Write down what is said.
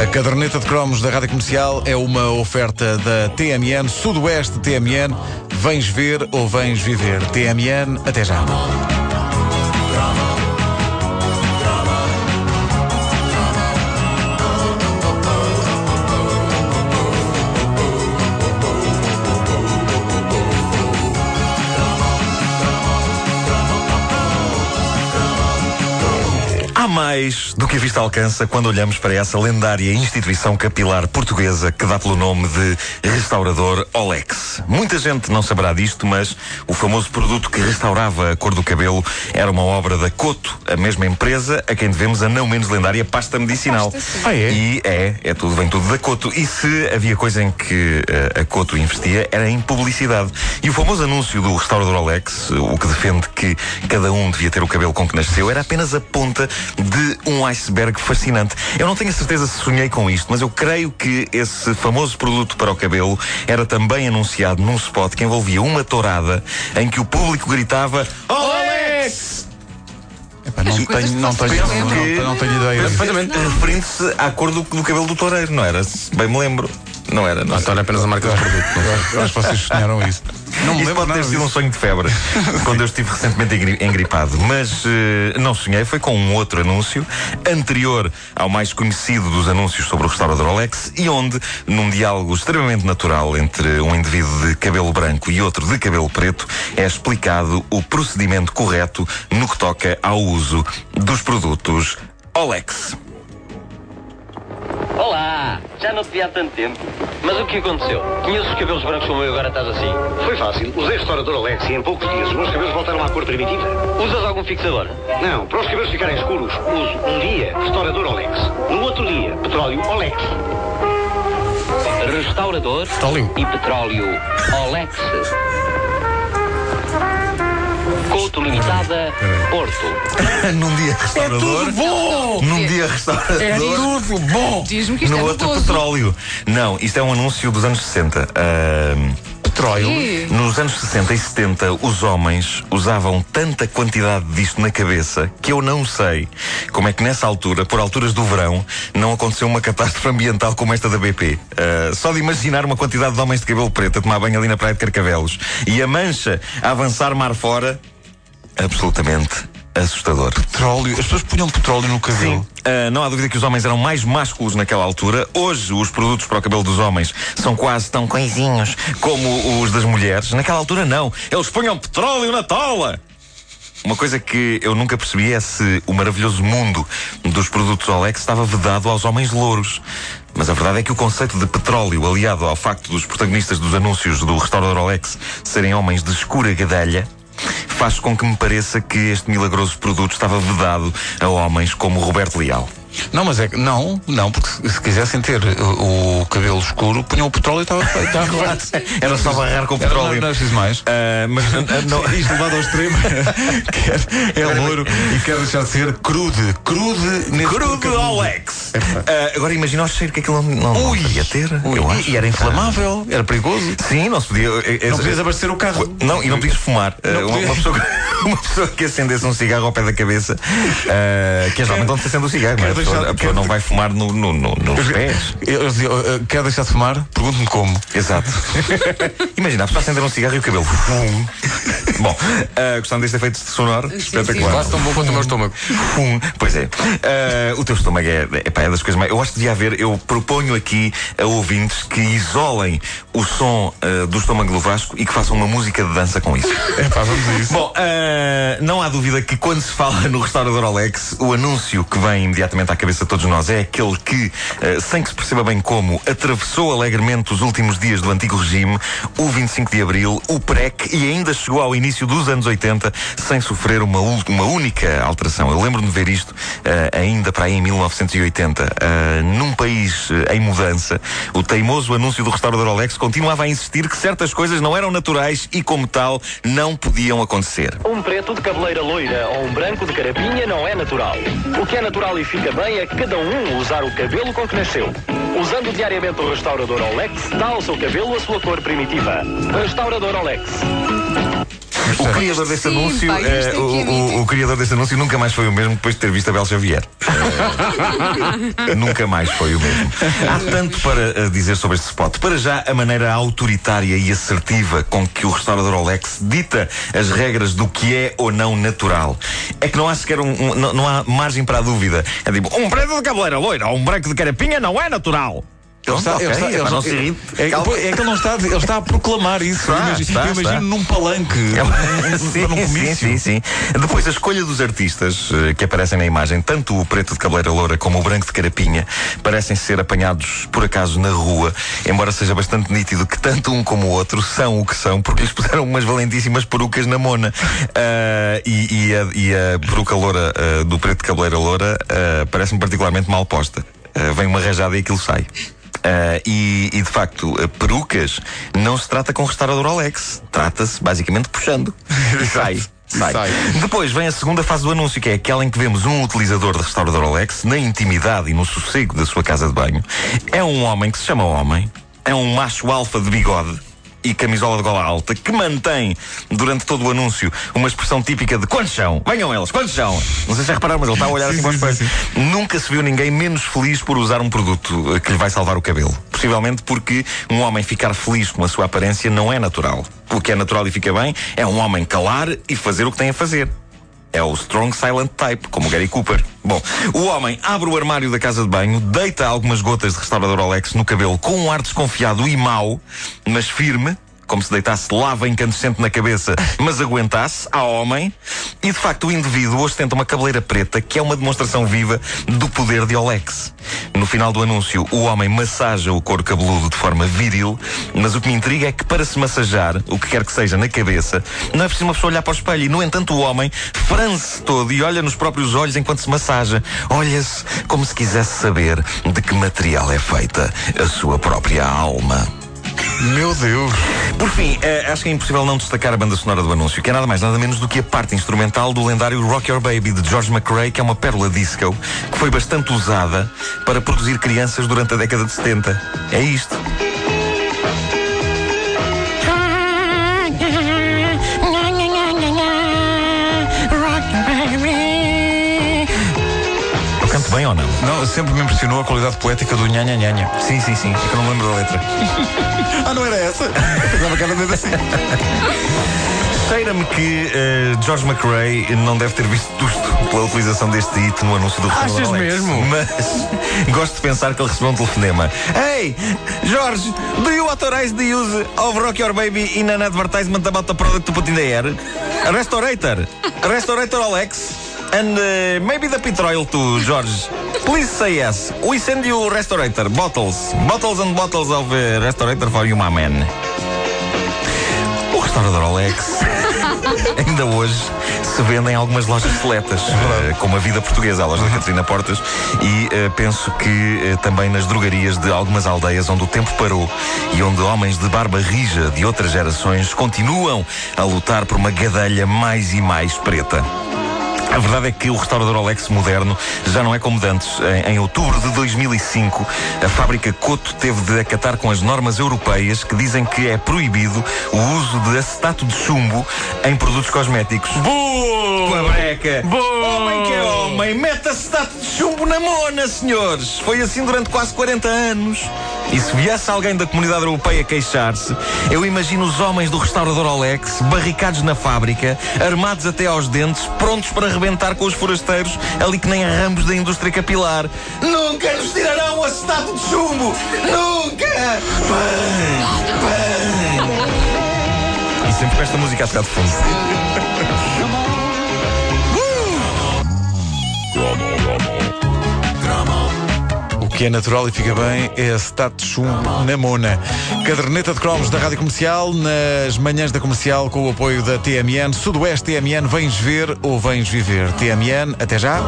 A caderneta de cromos da Rádio Comercial é uma oferta da TMN, Sudoeste TMN. Vens ver ou vens viver? TMN, até já. Mais do que a vista alcança quando olhamos para essa lendária instituição capilar portuguesa que dá pelo nome de restaurador Olex. Muita gente não saberá disto, mas o famoso produto que restaurava a cor do cabelo era uma obra da Coto, a mesma empresa a quem devemos a não menos lendária pasta medicinal. Pasta. Ah, é? E é, é tudo, vem tudo da Coto. E se havia coisa em que eh, a Coto investia, era em publicidade. E o famoso anúncio do restaurador Olex, o que defende que cada um devia ter o cabelo com que nasceu, era apenas a ponta de um iceberg fascinante. Eu não tenho a certeza se sonhei com isto, mas eu creio que esse famoso produto para o cabelo era também anunciado num spot que envolvia uma tourada em que o público gritava Olex! Epá, não, tenho, não, que tenho, se não, não, não tenho ideia. Perfeitamente, referindo-se à cor do, do cabelo do toureiro, não era? Bem me lembro. Não era, não. Então era apenas a marca do produto. Eu acho que vocês sonharam isso. Não lembro pode ter sido um sonho de febre, quando eu estive recentemente engri- engripado. Mas eh, não sonhei, foi com um outro anúncio, anterior ao mais conhecido dos anúncios sobre o restaurador Olex, e onde, num diálogo extremamente natural entre um indivíduo de cabelo branco e outro de cabelo preto, é explicado o procedimento correto no que toca ao uso dos produtos Olex. Olá! Já não te vi há tanto tempo. Mas o que aconteceu? Tinhas os cabelos brancos como eu e agora estás assim? Foi fácil. Usei restaurador Alex e em poucos dias os meus cabelos voltaram à cor primitiva. Usas algum fixador? Não, para os cabelos ficarem escuros, uso um dia restaurador Alex. No outro dia, petróleo Olex. Restaurador Petróleo. e petróleo Olex. Couto Limitada, Porto. num dia restaurador. bom! Num dia restaurador. É tudo bom! Diz-me que isto no é outro petróleo. Não, isto é um anúncio dos anos 60. Ahm, Petróleo. Nos anos 60 e 70, os homens usavam tanta quantidade disto na cabeça que eu não sei como é que nessa altura, por alturas do verão, não aconteceu uma catástrofe ambiental como esta da BP. Ah, só de imaginar uma quantidade de homens de cabelo preto a tomar banho ali na praia de Carcavelos e a mancha a avançar mar fora, absolutamente assustador. Petróleo. As pessoas punham petróleo no cabelo. Sim. Ah, não há dúvida que os homens eram mais másculos naquela altura. Hoje, os produtos para o cabelo dos homens são quase tão coisinhos como os das mulheres. Naquela altura, não. Eles punham petróleo na tola. Uma coisa que eu nunca percebi é se o maravilhoso mundo dos produtos Olex estava vedado aos homens louros. Mas a verdade é que o conceito de petróleo, aliado ao facto dos protagonistas dos anúncios do restaurador Olex serem homens de escura gadelha, faz com que me pareça que este milagroso produto estava vedado a homens como Roberto Leal. Não, mas é que. Não, não, porque se- se quisessem ter uh, o cabelo escuro, punham o petróleo e estava feito. Era só barrar com Era- petróleo. Não, não é preciso mais. Ah, mas ah, não, Isto levado ao extremo quer, é loiro e quer deixar de ser crude. Crude nesse Crude. Olex! Ah, agora imagina o cheiro que aquilo não, não, não Ui. podia ter. Ui, eu e- acho. E era inflamável, era perigoso. Sim, não se podia. eh, eh, Não podias abastecer o carro. Não, e não podias fumar. Não Uh, uma, podia. uma pessoa, que- uma pessoa que acendesse um cigarro ao pé da cabeça, uh, que é geralmente onde se acende o cigarro, não é? Pessoa, a pessoa quer- não vai fumar no, no- no- nos pés. Diziam, "Uh, quer deixar de fumar? Pergunte-me como. Exato. Imagina, a pessoa acender um cigarro e o cabelo. Bom, uh, gostando deste efeito sonoro, Sim, espetacular. Quase tão bom quanto o meu estômago. Fum. Pois é. Ah, o teu estômago é, epá, é das coisas mais. Eu acho que devia haver. Eu proponho aqui a ouvintes que isolem o som ah, do estômago do Vasco e que façam uma música de dança com isso. É pá, vamos a isso. Bom, ah, não há dúvida que quando se fala no restaurador Alex, o anúncio que vem imediatamente à cabeça de todos nós é aquele que, ah, sem que se perceba bem como, atravessou alegremente os últimos dias do antigo regime, o 25 de Abril, o PREC e ainda chegou ao início dos anos 80 sem sofrer uma, uma única alteração. Eu lembro-me de ver isto ah, ainda para aí em 1980. Ah, num país ah, em mudança, o teimoso anúncio do restaurador Alex continuava a insistir que certas coisas não eram naturais e, como tal, não podiam acontecer. Um preto de cabeleira loira ou um branco de carapinha não é natural. O que é natural e fica bem é cada um usar o cabelo com que nasceu. Usando diariamente o restaurador Olex, dá ao seu cabelo a sua cor primitiva. Restaurador Olex. O criador desse Sim, anúncio, pá, isto eh, é que o, é o- o criador desse anúncio nunca mais foi o mesmo depois de ter visto a Bel Xavier. Eh, nunca mais foi o mesmo. Há tanto para eh, dizer sobre este spot. Para já, a maneira autoritária e assertiva com que o restaurador Olex dita as regras do que é ou não natural. É que não há sequer um, um- não, não há margem para a dúvida. É tipo, um preto de cabeleira loira ou um branco de carapinha não é natural. Ele está, ele ele não se irrite. é, Calma. é que ele não está, ele está a proclamar isso. Está, eu imagino, está, eu imagino num palanque, É num- sim, sim, sim, sim. Depois a escolha dos artistas eh, que aparecem na imagem, tanto o preto de cabeleira loura como o branco de carapinha, parecem ser apanhados por acaso na rua, embora seja bastante nítido que tanto um como o outro são o que são, porque lhes puseram umas valentíssimas perucas na mona. Ah, e, e a, e a peruca loura ah, do preto de cabeleira loura ah, parece-me particularmente mal posta. Vem uma rajada e aquilo sai. Ah, e, e, de facto, ah, perucas não se trata com restaurador Alex. Trata-se basicamente puxando. E sai. Sai. Sai. Depois vem a segunda fase do anúncio, que é aquela em que vemos um utilizador de restaurador Alex na intimidade e no sossego da sua casa de banho. É um homem que se chama homem, é um macho alfa de bigode e camisola de gola alta que mantém durante todo o anúncio uma expressão típica de quantos são? Venham eles, quantos são? Não sei se já repararam, mas ele está a olhar assim para o espelho. Nunca se viu ninguém menos feliz por usar um produto eh, que lhe vai salvar o cabelo. Possivelmente porque um homem ficar feliz com a sua aparência não é natural. O que é natural e fica bem é um homem calar e fazer o que tem a fazer. É o Strong Silent Type, como Gary Cooper. Bom, o homem abre o armário da casa de banho, deita algumas gotas de restaurador Alex no cabelo com um ar desconfiado e mau, mas firme, como se deitasse lava incandescente na cabeça, mas aguentasse, a homem. E de facto o indivíduo ostenta uma cabeleira preta que é uma demonstração viva do poder de Olex. No final do anúncio, o homem massaja o couro cabeludo de forma viril, mas o que me intriga é que para se massajar, o que quer que seja na cabeça, não é preciso uma pessoa olhar para o espelho. E, no entanto, o homem franze todo e olha nos próprios olhos enquanto se massaja. Olha-se como se quisesse saber de que material é feita a sua própria alma. Meu Deus. Por fim, eh, acho que é impossível não destacar a banda sonora do anúncio, que é nada mais, nada menos do que a parte instrumental do lendário Rock Your Baby de George McRae, que é uma pérola disco que foi bastante usada para produzir crianças durante a década de 70. É isto. Bem ou não? Não, sempre me impressionou a qualidade poética do nhanha nhanha. Sim, sim, sim. É que eu não lembro da letra. Ah, não era essa? Pensava que era mesmo assim. Cheira-me que eh, George McRae não deve ter visto tusto pela utilização deste hit no anúncio do Achas Alex. mesmo? Mas gosto de pensar que ele recebeu um telefonema. Hey, George, do you authorize the use of Rock Your Baby in an advertisement about the product to put in the air? Restaurator. Restaurator Alex. And uh, maybe the pit oil too, George. Please say yes. We send you restaurator. Bottles. Bottles and bottles of uh, restaurator for you, my man. O restaurador Alex ainda hoje se vende em algumas lojas seletas, eh, como a Vida Portuguesa, a loja da Catarina Portas, e eh, penso que eh, também nas drogarias de algumas aldeias onde o tempo parou e onde homens de barba rija de outras gerações continuam a lutar por uma gadelha mais e mais preta. A verdade é que o restaurador Alex moderno já não é como de antes. Em, em outubro de 2005, a fábrica Coto teve de acatar com as normas europeias que dizem que é proibido o uso de acetato de chumbo em produtos cosméticos. Boa breca! Homem que é homem, mete acetato de chumbo na mona, senhores! Foi assim durante quase 40 anos. E se viesse alguém da comunidade europeia queixar-se, eu imagino os homens do restaurador Alex barricados na fábrica, armados até aos dentes, prontos para arrebentar com os forasteiros, ali que nem a ramos da indústria capilar. Nunca nos tirarão o acetato de chumbo! Nunca! Bem, bem. E sempre com esta música a tocar de fundo. Que é natural e fica bem é acetato de na mona. Caderneta de cromos da Rádio Comercial, nas manhãs da comercial, com o apoio da TMN. Sudoeste TMN, vens ver ou vens viver? TMN, até já.